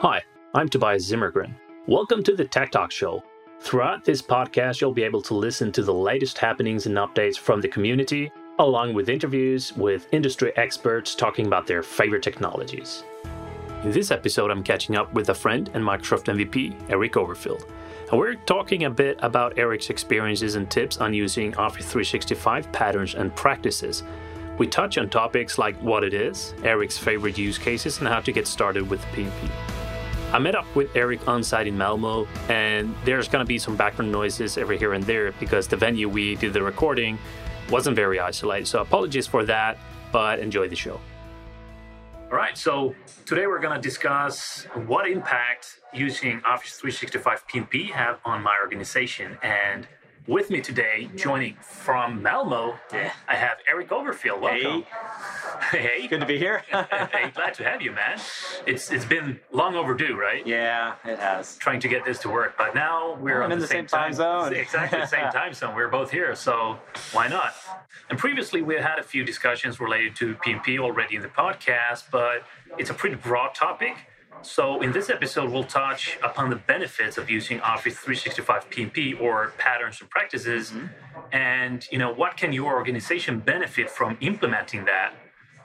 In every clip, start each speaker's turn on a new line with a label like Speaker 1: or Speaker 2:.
Speaker 1: Hi, I'm Tobias Zimmergren. Welcome to the Tech Talk Show. Throughout this podcast, you'll be able to listen to the latest happenings and updates from the community, along with interviews with industry experts talking about their favorite technologies. In this episode, I'm catching up with a friend and Microsoft MVP, Eric Overfield. And we're talking a bit about Eric's experiences and tips on using Office 365 patterns and practices. We touch on topics like what it is, Eric's favorite use cases, and how to get started with PnP. I met up with Eric on site in Malmo, and there's going to be some background noises every here and there because the venue we did the recording wasn't very isolated. So apologies for that, but enjoy the show. All right, so today we're going to discuss what impact using Office 365 PnP have on my organization and with me today, joining from Malmo,
Speaker 2: Yeah.
Speaker 1: I have Eric Overfield. Welcome. Hey.
Speaker 2: Good to be here.
Speaker 1: hey, glad to have you, man. It's it's been long overdue, right?
Speaker 2: yeah, it has.
Speaker 1: Trying to get this to work, but now we're on
Speaker 2: in
Speaker 1: the,
Speaker 2: the same time zone.
Speaker 1: Exactly the same time zone. We're both here, so why not? And previously, we had a few discussions related to PnP already in the podcast, but it's a pretty broad topic. So, in this episode, we'll touch upon the benefits of using Office 365 PnP or patterns and practices, mm-hmm. and you know what can your organization benefit from implementing that.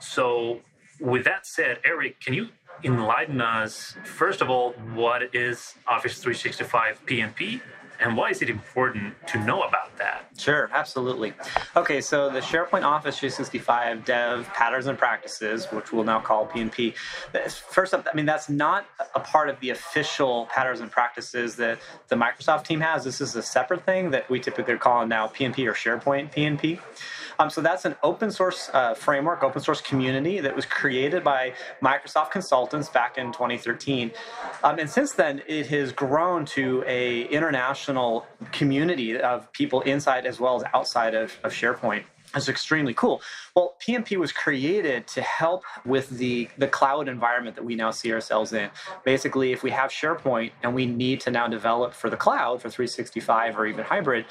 Speaker 1: So, with that said, Eric, can you enlighten us first of all what is Office 365 PnP, and why is it important to know about that?
Speaker 2: Sure, absolutely. Okay, so the SharePoint Office 365 Dev Patterns and Practices, which we'll now call PnP. First up, I mean, that's not a part of the official patterns and practices that the Microsoft team has. This is a separate thing that we typically call now PnP or SharePoint PnP. Um, so that's an open source uh, framework, open source community that was created by Microsoft consultants back in 2013. Um, and since then, it has grown to a international community of people inside as well as outside of, of SharePoint. It's extremely cool. Well, PnP was created to help with the, the cloud environment that we now see ourselves in. Basically, if we have SharePoint and we need to now develop for the cloud, for 365 or even hybrid,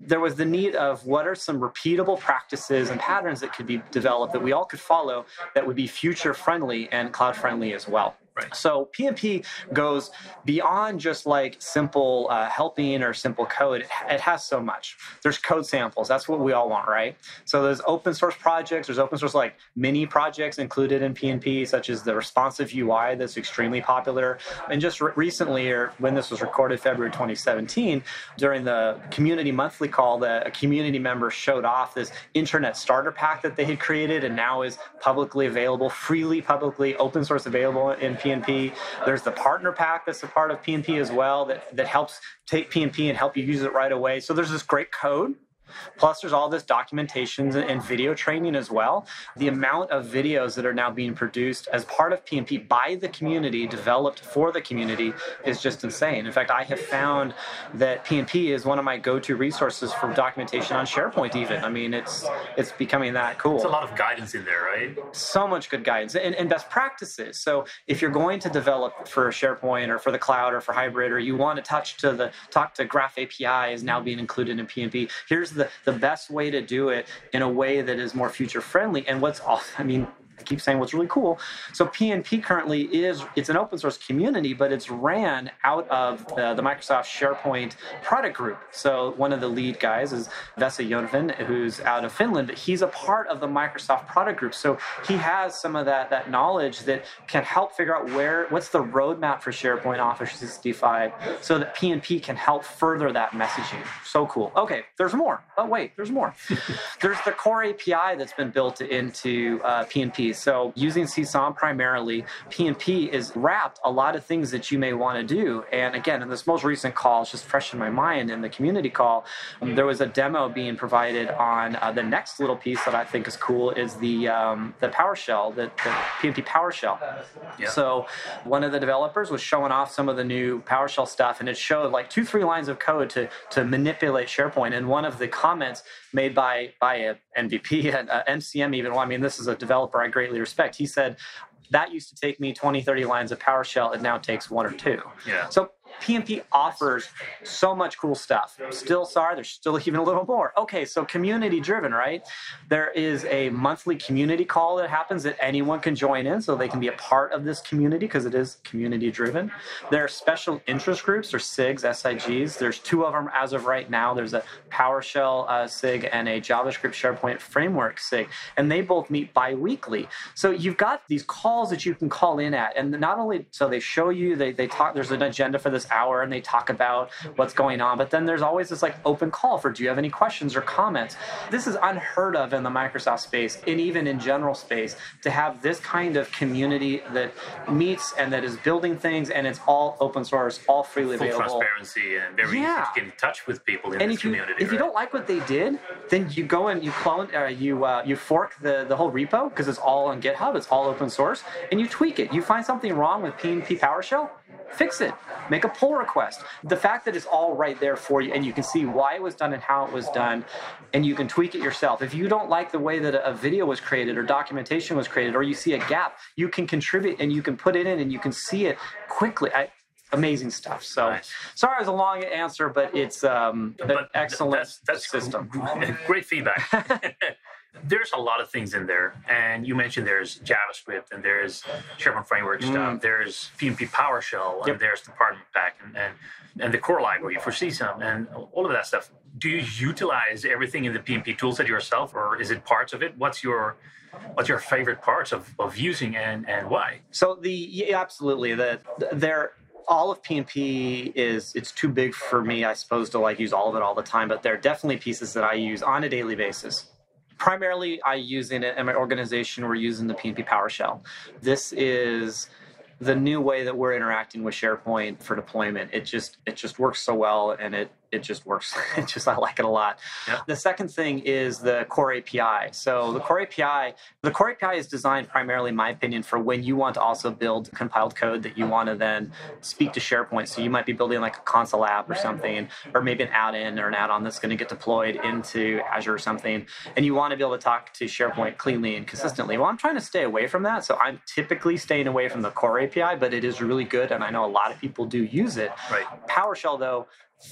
Speaker 2: there was the need of what are some repeatable practices and patterns that could be developed that we all could follow that would be future friendly and cloud friendly as well.
Speaker 1: Right.
Speaker 2: So PnP goes beyond just like simple uh, helping or simple code. It, it has so much. There's code samples. That's what we all want, right? So there's open source projects. There's open source like mini projects included in PnP, such as the responsive UI that's extremely popular. And just re- recently, or when this was recorded, February 2017, during the community monthly call, that a community member showed off this internet starter pack that they had created and now is publicly available, freely publicly open source available in PnP. There's the partner pack that's a part of PnP as well that, that helps take PnP and help you use it right away. So there's this great code. Plus, there's all this documentation and video training as well. The amount of videos that are now being produced as part of PnP by the community, developed for the community, is just insane. In fact, I have found that PnP is one of my go-to resources for documentation on SharePoint. Even, I mean, it's it's becoming that cool
Speaker 1: It's a lot of guidance in there, right?
Speaker 2: so much good guidance and, and best practices. So if you're going to develop for SharePoint or for the cloud or for hybrid, or you want to touch to the talk to Graph API is now being included in PnP. Here's the the best way to do it in a way that is more future friendly. And what's I mean. I keep saying what's really cool. So PnP currently is it's an open source community, but it's ran out of the, the Microsoft SharePoint product group. So one of the lead guys is Vesa Juvonen, who's out of Finland, but he's a part of the Microsoft product group. So he has some of that that knowledge that can help figure out where what's the roadmap for SharePoint Office 365 so that PnP can help further that messaging. So cool. Okay, there's more. Oh wait, there's more. there's the core API that's been built into uh, PnP. So using CSOM primarily, PnP is wrapped a lot of things that you may want to do. And again, in this most recent call, it's just fresh in my mind in the community call, um, there was a demo being provided on uh, the next little piece that I think is cool is the um, the PowerShell, the, the PnP PowerShell.
Speaker 1: Yeah.
Speaker 2: So one of the developers was showing off some of the new PowerShell stuff, and it showed like two, three lines of code to to manipulate SharePoint. And one of the comments made by by a MVP and MCM even, well, I mean, this is a developer I greatly respect. He said that used to take me 20, 30 lines of PowerShell. It now takes one or two.
Speaker 1: Yeah.
Speaker 2: So PnP offers so much cool stuff. Still, sorry, there's still even a little more. Okay, so community driven, right? There is a monthly community call that happens that anyone can join in, so they can be a part of this community because it is community driven. There are special interest groups or SIGs, SIGs. There's two of them as of right now. There's a PowerShell uh, SIG and a JavaScript SharePoint framework SIG, and they both meet bi-weekly. So you've got these calls that you can call in at, and not only so they show you, they, they talk. There's an agenda for this hour, and they talk about what's going on. But then there's always this like open call for, do you have any questions or comments? This is unheard of in the Microsoft space, and even in general space, to have this kind of community that meets and that is building things, and it's all open source, all freely
Speaker 1: Full
Speaker 2: available.
Speaker 1: transparency and very
Speaker 2: Yeah.
Speaker 1: easy to get in touch with people in
Speaker 2: and
Speaker 1: this
Speaker 2: if you
Speaker 1: community.
Speaker 2: if you don't like what they did, then you go and you clone, uh, you uh, you fork the the whole repo because it's all on GitHub, it's all open source, and you tweak it. You find something wrong with PnP PowerShell, fix it. Make a pull request. The fact that it's all right there for you, and you can see why it was done and how it was done, and you can tweak it yourself. If you don't like the way that a video was created or documentation was created, or you see a gap, you can contribute and you can put it in and you can see it quickly. I, amazing stuff. So
Speaker 1: Nice.
Speaker 2: sorry, it was a long answer, but it's um, an excellent
Speaker 1: that's, that's
Speaker 2: system.
Speaker 1: Great feedback. there's a lot of things in there, and you mentioned there's JavaScript and there's SharePoint framework stuff. There's PnP PowerShell and
Speaker 2: Mm. Yep.
Speaker 1: there's the Partner Pack and, and and the core library for CSOM and all of that stuff. Do you utilize everything in the PnP toolset yourself, or is it parts of it? What's your what's your favorite parts of, of using and, and why?
Speaker 2: So the yeah, absolutely that there all of PnP is it's too big for me, I suppose, to like use all of it all the time. But there are definitely pieces that I use on a daily basis. Primarily, I use in it in my organization. We're using the PnP PowerShell. This is the new way that we're interacting with SharePoint for deployment. It just it just works so well, and it it just works. It uh-huh. just I like it a lot.
Speaker 1: Yeah.
Speaker 2: The second thing is the core API. So the core API, the core API is designed primarily, in my opinion, for when you want to also build compiled code that you want to then speak to SharePoint. So you might be building like a console app or something, or maybe an add-in or an add-on that's going to get deployed into Azure or something, and you want to be able to talk to SharePoint cleanly and consistently. Well, I'm trying to stay away from that, so I'm typically staying away from the core API, but it is really good, and I know a lot of people do use it.
Speaker 1: Right.
Speaker 2: PowerShell, though,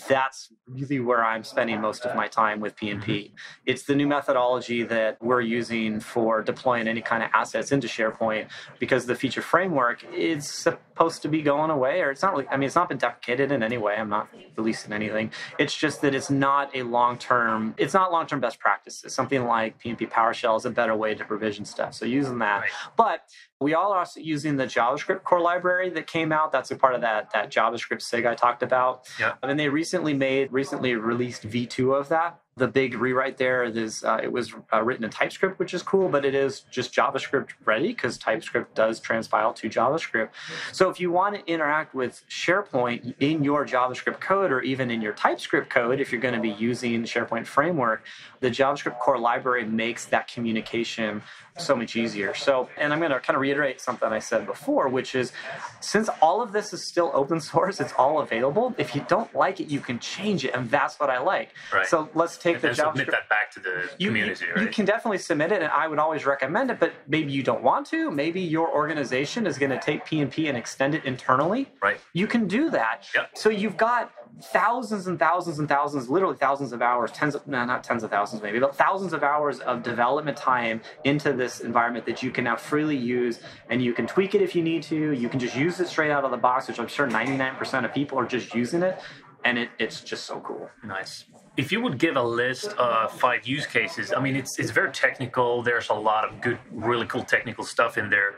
Speaker 2: that's really where I'm spending most of my time with PnP. It's the new methodology that we're using for deploying any kind of assets into SharePoint because the feature framework is supposed to be going away, or it's not really, I mean, it's not been deprecated in any way. I'm not releasing anything. It's just that it's not a long term, it's not long term best practices. Something like PnP PowerShell is a better way to provision stuff. So using that.
Speaker 1: Right.
Speaker 2: But we all are using the JavaScript core library that came out. That's a part of that, that JavaScript SIG I talked about.
Speaker 1: Yeah.
Speaker 2: And then they recently made, recently released V2 of that. The big rewrite there is uh, it was uh, written in TypeScript, which is cool, but it is just JavaScript ready because TypeScript does transpile to JavaScript. So if you want to interact with SharePoint in your JavaScript code or even in your TypeScript code, if you're going to be using SharePoint framework, the JavaScript core library makes that communication so much easier. So, and I'm going to kind of reiterate something I said before, which is since all of this is still open source, it's all available. If you don't like it, you can change it, and that's what I like.
Speaker 1: Right.
Speaker 2: So let's take the
Speaker 1: then submit that back to the
Speaker 2: You,
Speaker 1: community,
Speaker 2: you,
Speaker 1: right?
Speaker 2: you can definitely submit it, and I would always recommend it. But maybe you don't want to. Maybe your organization is going to take PnP and extend it internally.
Speaker 1: right.
Speaker 2: You can do that.
Speaker 1: Yep.
Speaker 2: So you've got thousands and thousands and thousands, literally thousands of hours, tens of, no, not tens of thousands maybe, but thousands of hours of development time into this environment that you can now freely use and you can tweak it if you need to. You can just use it straight out of the box, which I'm sure 99% of people are just using it. And it, it's just so cool.
Speaker 1: Nice. If you would give a list of five use cases, I mean, it's it's very technical. There's a lot of good, really cool technical stuff in there.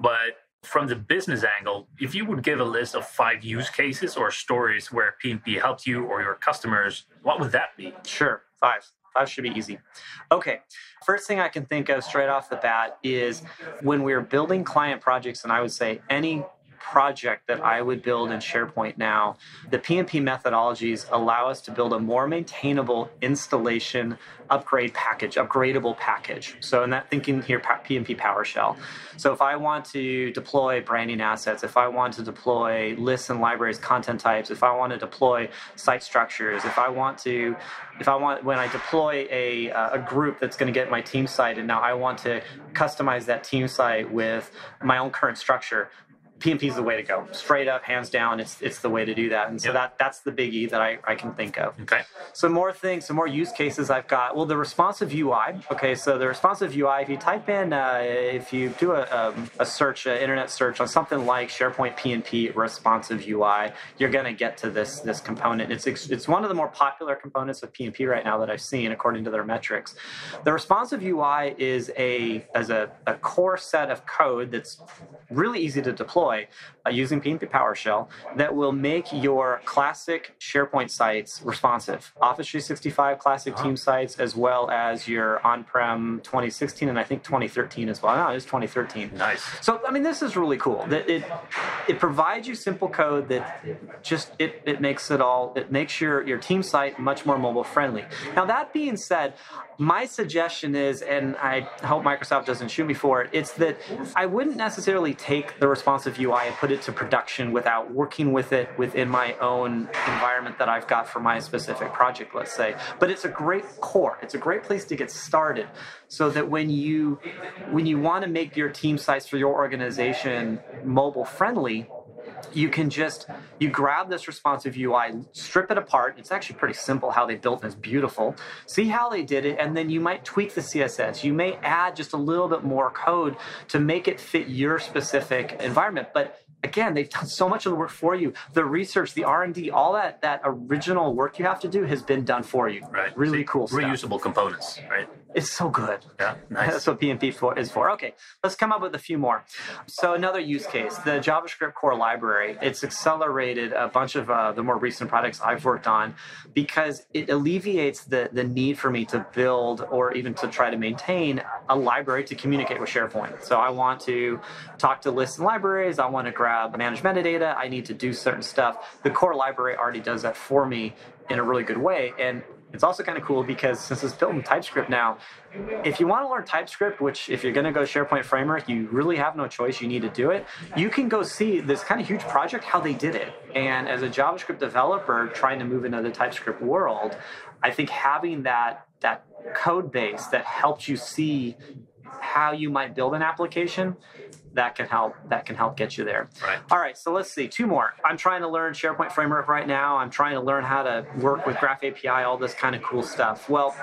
Speaker 1: But from the business angle, if you would give a list of five use cases or stories where PnP helped you or your customers, what would that be?
Speaker 2: Sure, five. Five should be easy. Okay, first thing I can think of straight off the bat is when we're building client projects, and I would say any project that I would build in SharePoint now, the PnP methodologies allow us to build a more maintainable installation upgrade package, upgradable package. So in that thinking here, PnP PowerShell. So if I want to deploy branding assets, if I want to deploy lists and libraries, content types, if I want to deploy site structures, if I want to, if I want, when I deploy a, a group that's going to get my team site, and now I want to customize that team site with my own current structure, PnP is the way to go. Straight up, hands down, it's it's the way to do that. And so yep. that that's the biggie that I, I can think of.
Speaker 1: Okay.
Speaker 2: Some more things, some more use cases I've got. Well, the responsive UI. Okay, so the responsive UI. If you type in, uh, if you do a, a, um, a search, an internet search on something like SharePoint PnP responsive UI, you're going to get to this this component. It's it's one of the more popular components of PnP right now that I've seen according to their metrics. The responsive UI is a as a, a core set of code that's really easy to deploy uh, using PnP PowerShell that will make your classic SharePoint sites responsive. Office 365 classic uh-huh. team sites, as well as your on-prem 2016 and I think 2013 as well. No, it is 2013.
Speaker 1: Nice.
Speaker 2: So I mean, this is really cool. That it it provides you simple code that just it it makes it all. It makes your your team site much more mobile friendly. Now that being said, my suggestion is, and I hope Microsoft doesn't shoot me for it, it's that I wouldn't necessarily take the responsive UI and put it to production without working with it within my own environment that I've got for my specific project, let's say. But it's a great core. It's a great place to get started so that when you when you want to make your team sites for your organization mobile friendly, you can just you grab this responsive UI, strip it apart. It's actually pretty simple how they built it. It's beautiful. See how they did it, and then you might tweak the CSS. You may add just a little bit more code to make it fit your specific environment. But again, they've done so much of the work for you. The research, the R and D, all that that original work you have to do has been done for you.
Speaker 1: Right.
Speaker 2: Really cool.
Speaker 1: Reusable
Speaker 2: stuff.
Speaker 1: components. Right.
Speaker 2: It's so good.
Speaker 1: Yeah, nice.
Speaker 2: That's what PnP for, is for. Okay, let's come up with a few more. So another use case, the JavaScript core library. It's accelerated a bunch of uh, the more recent products I've worked on because it alleviates the, the need for me to build or even to try to maintain a library to communicate with SharePoint. So I want to talk to lists and libraries. I want to grab manage metadata. I need to do certain stuff. The core library already does that for me in a really good way. And it's also kind of cool because since it's built in TypeScript now, if you want to learn TypeScript, which if you're going to go SharePoint Framework, you really have no choice, you need to do it, you can go see this kind of huge project, how they did it. And as a JavaScript developer trying to move into the TypeScript world, I think having that, that code base that helps you see how you might build an application that can help that can help get you there.
Speaker 1: Right.
Speaker 2: All right, so let's see two more. I'm trying to learn SharePoint framework right now. I'm trying to learn how to work with Graph API, all this kind of cool stuff. Well,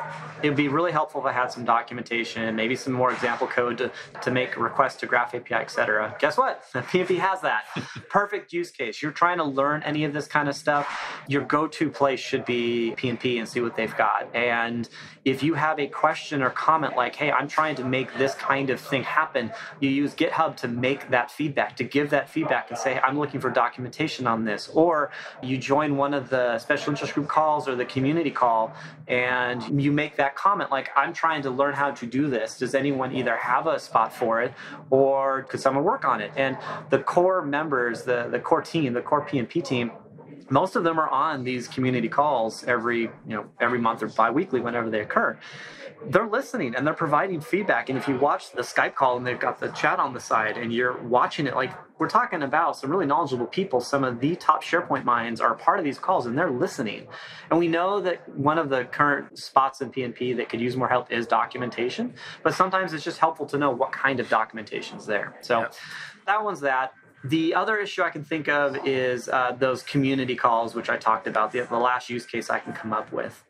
Speaker 2: it would be really helpful if I had some documentation, maybe some more example code to, to make requests to Graph API, etc. Guess what? PnP has that. Perfect use case. You're trying to learn any of this kind of stuff. Your go-to place should be PnP and see what they've got. And if you have a question or comment like, "Hey, I'm trying to make this kind of thing happen," you use GitHub to make that feedback, to give that feedback and say, I'm looking for documentation on this. Or you join one of the special interest group calls or the community call and you make that comment like, I'm trying to learn how to do this. Does anyone either have a spot for it or could someone work on it? And the core members, the, the core team, the core PnP team, most of them are on these community calls every you know every month or bi-weekly whenever they occur. They're listening and they're providing feedback. And if you watch the skype call and they've got the chat on the side and you're watching it like we're talking about some really knowledgeable people. Some of the top sharepoint minds are part of these calls and they're listening. And we know that one of the current spots in PnP that could use more help is documentation but sometimes it's just helpful to know what kind of documentation is there. So yeah. that one's that the other issue I can think of is uh, those community calls, which I talked about, the, the last use case I can come up with.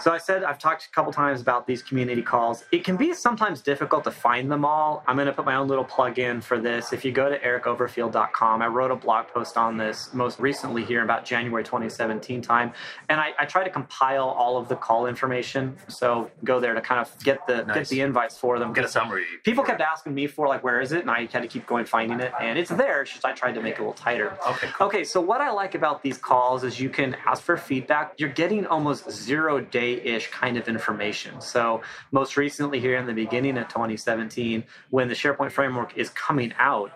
Speaker 2: So I said I've talked a couple times about these community calls. It can be sometimes difficult to find them all. I'm going to put my own little plug in for this. If you go to ericoverfield.com, I wrote a blog post on this most recently here about January 2017 time, and I, I try to compile all of the call information. So go there to kind of get the nice. get the invites for them.
Speaker 1: Get a summary.
Speaker 2: People kept asking me for like where is it, and I had to keep going finding it, and it's there. It's just I tried to make it a little tighter.
Speaker 1: Okay. Cool.
Speaker 2: Okay. So what I like about these calls is you can ask for feedback. You're getting almost zero day ish kind of information. So, most recently, here in the beginning of 2017, when the SharePoint framework is coming out,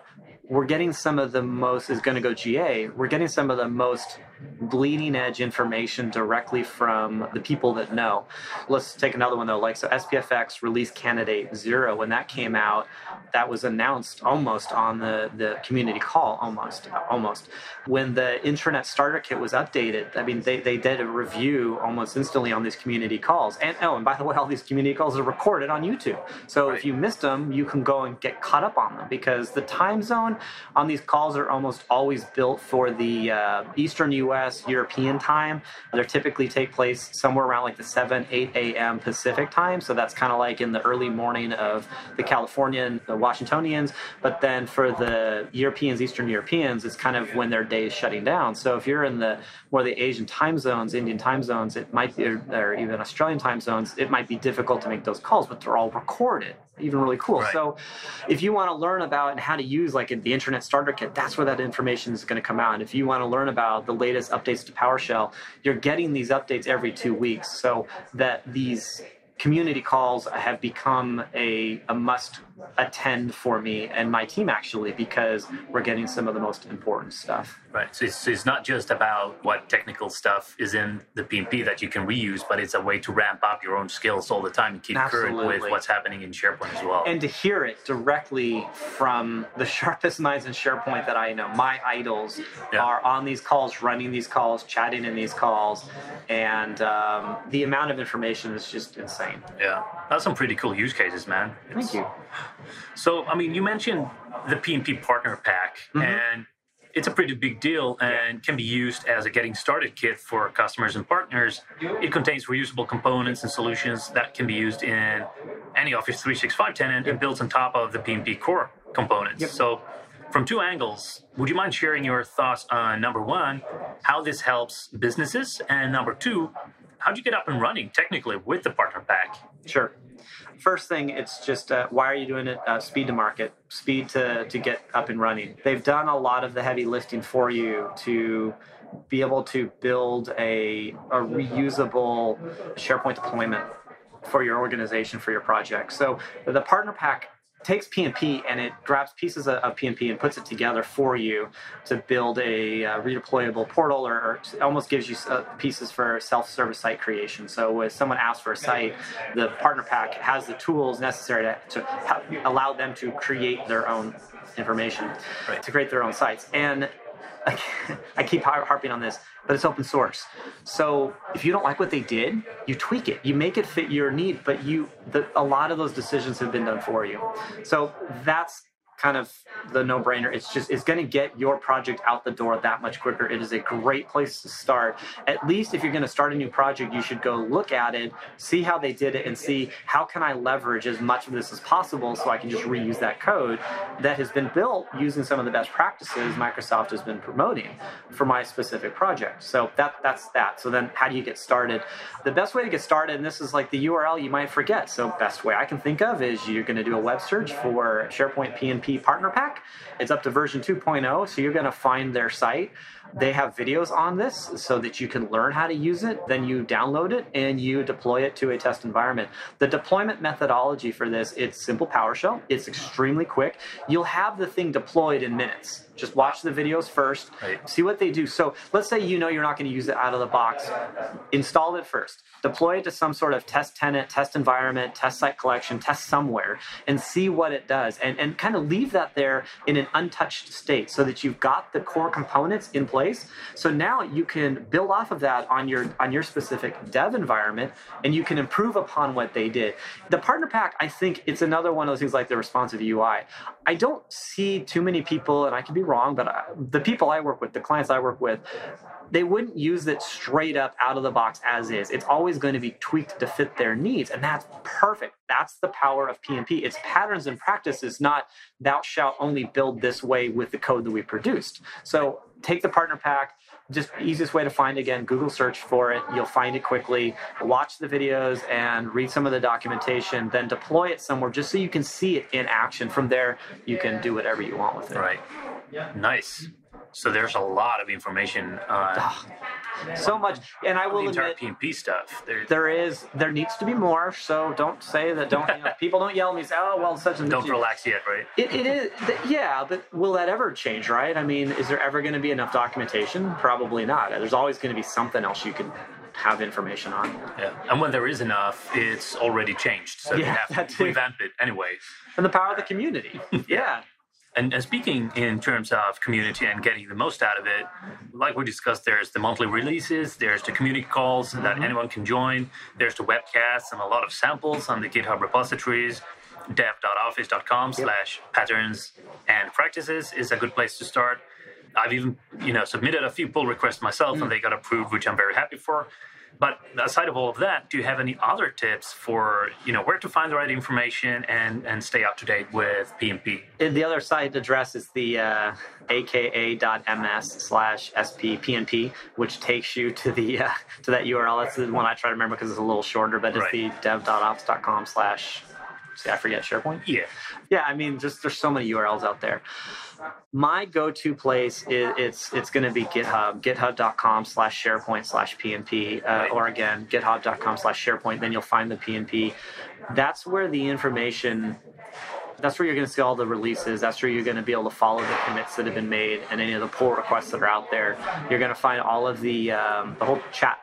Speaker 2: we're getting some of the most is going to go GA. We're getting some of the most bleeding edge information directly from the people that know. Let's take another one though, like so SPFX release candidate zero. When that came out, that was announced almost on the, the community call, almost, almost. When the intranet starter kit was updated, I mean, they, they did a review almost instantly on these community calls. And oh, and by the way, all these community calls are recorded on YouTube. So right. if you missed them, you can go and get caught up on them because the time zone on these calls are almost always built for the uh, Eastern U.S. European time. They typically take place somewhere around like the 7, 8 a.m. Pacific time. So that's kind of like in the early morning of the Californian, the Washingtonians. But then for the Europeans, Eastern Europeans, it's kind of when their day is shutting down. So if you're in the more the Asian time zones, Indian time zones, it might be, or even Australian time zones, it might be difficult to make those calls, but they're all recorded even really cool. Right. So if you want to learn about and how to use like the intranet starter kit, that's where that information is going to come out. And if you want to learn about the latest updates to PowerShell, you're getting these updates every two weeks so that these community calls have become a, a must attend for me and my team actually because we're getting some of the most important stuff.
Speaker 1: Right. So it's, it's not just about what technical stuff is in the PnP that you can reuse, but it's a way to ramp up your own skills all the time and keep Absolutely. current with what's happening in SharePoint as well.
Speaker 2: And to hear it directly from the sharpest minds in SharePoint that I know, my idols yeah. are on these calls, running these calls, chatting in these calls, and um, the amount of information is just insane.
Speaker 1: Yeah, that's some pretty cool use cases, man.
Speaker 2: It's, Thank you.
Speaker 1: So, I mean, you mentioned the PnP Partner Pack, mm-hmm. and it's a pretty big deal and can be used as a getting started kit for customers and partners. It contains reusable components and solutions that can be used in any Office 365 tenant and builds on top of the PnP core components. Yep. So, from two angles, would you mind sharing your thoughts on number one, how this helps businesses, and number two, how do you get up and running technically with the partner pack?
Speaker 2: Sure first thing, it's just uh, why are you doing it? Uh, speed to market, speed to, to get up and running. They've done a lot of the heavy lifting for you to be able to build a, a reusable SharePoint deployment for your organization, for your project. So the partner pack takes PnP and it grabs pieces of PnP and puts it together for you to build a uh, redeployable portal or, or, almost gives you uh, pieces for self-service site creation. So if someone asks for a site, the partner pack has the tools necessary to, to allow them to create their own information, right. to create their own sites. And I keep harping on this, but it's open source. So if you don't like what they did, you tweak it, you make it fit your need. But you, the, a lot of those decisions have been done for you. So that's kind of the no-brainer. It's just it's going to get your project out the door that much quicker. It is a great place to start. At least if you're going to start a new project, you should go look at it, see how they did it, and see how can I leverage as much of this as possible so I can just reuse that code that has been built using some of the best practices Microsoft has been promoting for my specific project. So that that's that. So then how do you get started? The best way to get started, and this is like the URL you might forget. So best way I can think of is you're going to do a web search for SharePoint PnP Partner Pack. It's up to version 2.0, so you're going to find their site. They have videos on this so that you can learn how to use it. Then you download it and you deploy it to a test environment. The deployment methodology for this, it's simple PowerShell. It's extremely quick. You'll have the thing deployed in minutes. Just watch the videos first, right. see what they do. So let's say you know you're not going to use it out of the box. Install it first. Deploy it to some sort of test tenant, test environment, test site collection, test somewhere, and see what it does. And, and kind of leave that there in an untouched state so that you've got the core components in place. So now you can build off of that on your on your specific dev environment and you can improve upon what they did. The partner pack, I think it's another one of those things like the responsive UI. I don't see too many people, and I could be wrong, but I, the people I work with, the clients I work with, they wouldn't use it straight up out of the box as is. It's always going to be tweaked to fit their needs, and that's perfect. That's the power of PnP. It's patterns and practices, not thou shalt only build this way with the code that we produced. So take the partner pack. Just easiest way to find again, Google search for it. You'll find it quickly. Watch the videos and read some of the documentation. Then deploy it somewhere just so you can see it in action. From there, you can do whatever you want with it.
Speaker 1: Right. Nice. So there's a lot of information on ah,
Speaker 2: so much, and I will
Speaker 1: the entire
Speaker 2: admit,
Speaker 1: PnP stuff.
Speaker 2: There, there is, there needs to be more. So don't say that. Don't you know, people don't yell at me. Say, oh well, such and
Speaker 1: don't relax yet, right?
Speaker 2: It, it is, yeah, but will that ever change? Right? I mean, is there ever going to be enough documentation? Probably not. There's always going to be something else you can have information on.
Speaker 1: Yeah, and when there is enough, it's already changed, so yeah, you have to revamp it anyway.
Speaker 2: And the power of the community. yeah.
Speaker 1: And, and, speaking in terms of community and getting the most out of it, like we discussed, there's the monthly releases, there's the community calls mm-hmm. that anyone can join, there's the webcasts and a lot of samples on the GitHub repositories. dev.office.com slash patterns and practices is a good place to start. I've even, you know, submitted a few pull requests myself mm. and they got approved, which I'm very happy for. But aside of all of that, do you have any other tips for you know where to find the right information and and stay up to date with PnP?
Speaker 2: The other site address is the uh, aka.ms slash sppnp, which takes you to the uh, to that URL. That's the one I try to remember because it's a little shorter, but it's right. the dev.ops.com slash. See, I forget SharePoint.
Speaker 1: Yeah,
Speaker 2: yeah. I mean, just there's so many URLs out there my go-to place is it's it's going to be github github.com slash sharepoint slash pnp uh, or again github.com slash sharepoint then you'll find the pnp that's where the information that's where you're going to see all the releases that's where you're going to be able to follow the commits that have been made and any of the pull requests that are out there you're going to find all of the um, the whole chat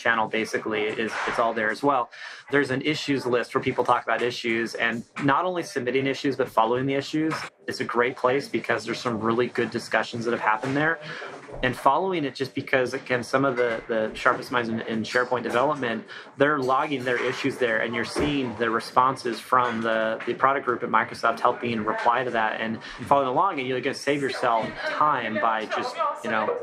Speaker 2: channel basically is it's all there as well. There's an issues list where people talk about issues and not only submitting issues but following the issues. Is a great place because there's some really good discussions that have happened there and following it just because again some of the the sharpest minds in, in, sharepoint development they're logging their issues there and you're seeing the responses from the the product group at microsoft helping reply to that and following along and you're going to save yourself time by just you know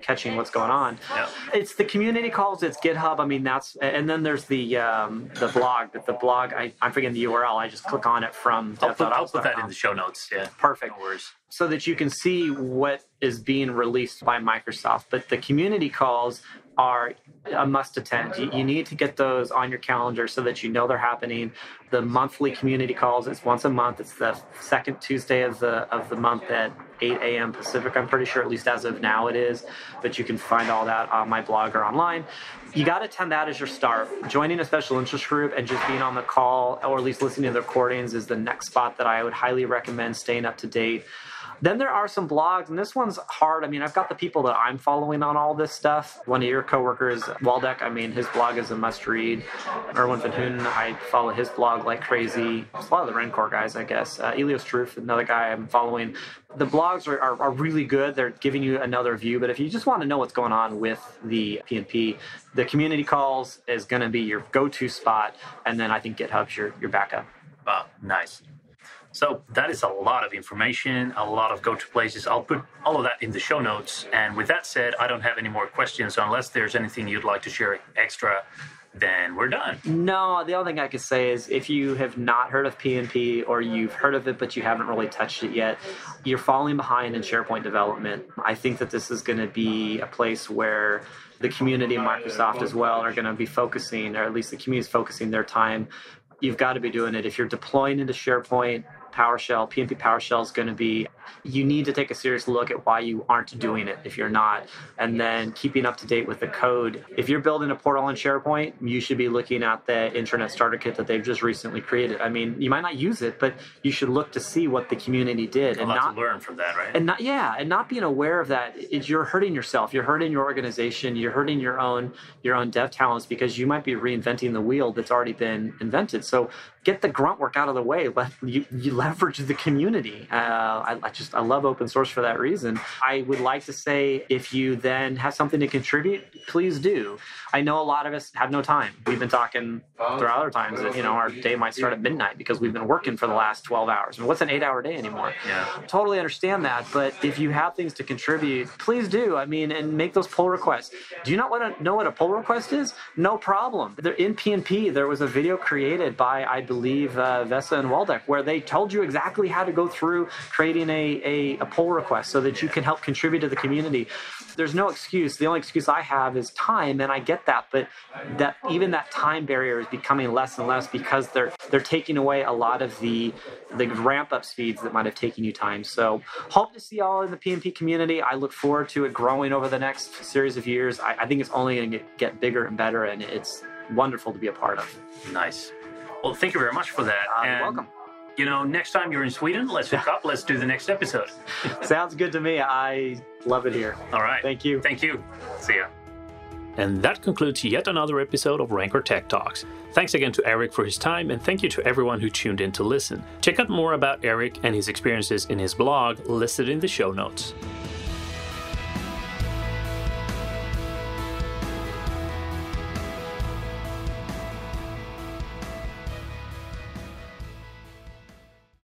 Speaker 2: catching what's going on. Yeah. it's the community calls it's github i mean that's and then there's the um, the blog but the blog I, i'm forgetting the url i just click on it from
Speaker 1: i'll put, I'll put that in the show notes yeah.
Speaker 2: Perfect. No so that you can see what is being released by Microsoft. But the community calls are a must attend. You, you, need to get those on your calendar so that you know they're happening. The monthly community calls is once a month. It's the second Tuesday of the of the month at 8 a.m. Pacific. I'm pretty sure, at least as of now, it is. But you can find all that on my blog or online. You got to attend that as your start. Joining a special interest group and just being on the call, or at least listening to the recordings, is the next spot that I would highly recommend staying up to date. Then there are some blogs, and this one's hard. I mean, I've got the people that I'm following on all this stuff. One of your coworkers, Waldek, I mean, his blog is a must read. Erwin van Hunen, I follow his blog like crazy. a lot of the Rencore guys, I guess. Uh, Elio Struyf, another guy I'm following. The blogs are, are, are really good. They're giving you another view. But if you just want to know what's going on with the PnP, the community calls is going to be your go to spot. And then I think GitHub's your, your backup.
Speaker 1: Wow, nice. So that is a lot of information, a lot of go-to places. I'll put all of that in the show notes. And with that said, I don't have any more questions. Unless there's anything you'd like to share extra, then we're done.
Speaker 2: No, the only thing I could say is if you have not heard of PnP or you've heard of it but you haven't really touched it yet, you're falling behind in SharePoint development. I think that this is going to be a place where the community and Microsoft as well are going to be focusing, or at least the community is focusing their time you've got to be doing it. If you're deploying into SharePoint, PowerShell, PnP PowerShell is going to be, you need to take a serious look at why you aren't doing it if you're not. And then keeping up to date with the code. If you're building a portal in SharePoint, you should be looking at the Intranet Starter Kit that they've just recently created. I mean, you might not use it, but you should look to see what the community did
Speaker 1: and not learn from that, right?
Speaker 2: And not, yeah, and not being aware of that. It, you're hurting yourself. You're hurting your organization. You're hurting your own your own dev talents because you might be reinventing the wheel that's already been invented. So get the grunt work out of the way. Let you, you leverage the community. Uh, I, I, just I love open source for that reason. I would like to say if you then have something to contribute, please do. I know a lot of us have no time. We've been talking throughout other times that you know our day might start at midnight because we've been working for the last 12 hours. And what's an eight-hour day anymore?
Speaker 1: Yeah.
Speaker 2: Totally understand that, but if you have things to contribute, please do. I mean, and make those pull requests. Do you not want to know what a pull request is? No problem. In PnP, there was a video created by I believe uh, Vesa and Waldek where they told you exactly how to go through creating a, a, a pull request so that you can help contribute to the community. There's no excuse. The only excuse I have is time, and I get that, but that even that time barrier is becoming less and less because they're they're taking away a lot of the the ramp up speeds that might have taken you time. So hope to see all in the PnP community. I look forward to it growing over the next series of years. I, I think it's only going to get bigger and better, and it's wonderful to be a part of.
Speaker 1: Nice. Well, thank you very much for that.
Speaker 2: Uh, and, welcome.
Speaker 1: You know, next time you're in Sweden, let's hook up. Let's do the next episode.
Speaker 2: Sounds good to me. I love it here.
Speaker 1: All right.
Speaker 2: Thank you.
Speaker 1: Thank you. See ya. And that concludes yet another episode of Rencore Tech Talks. Thanks again to Eric for his time, and thank you to everyone who tuned in to listen. Check out more about Eric and his experiences in his blog listed in the show notes.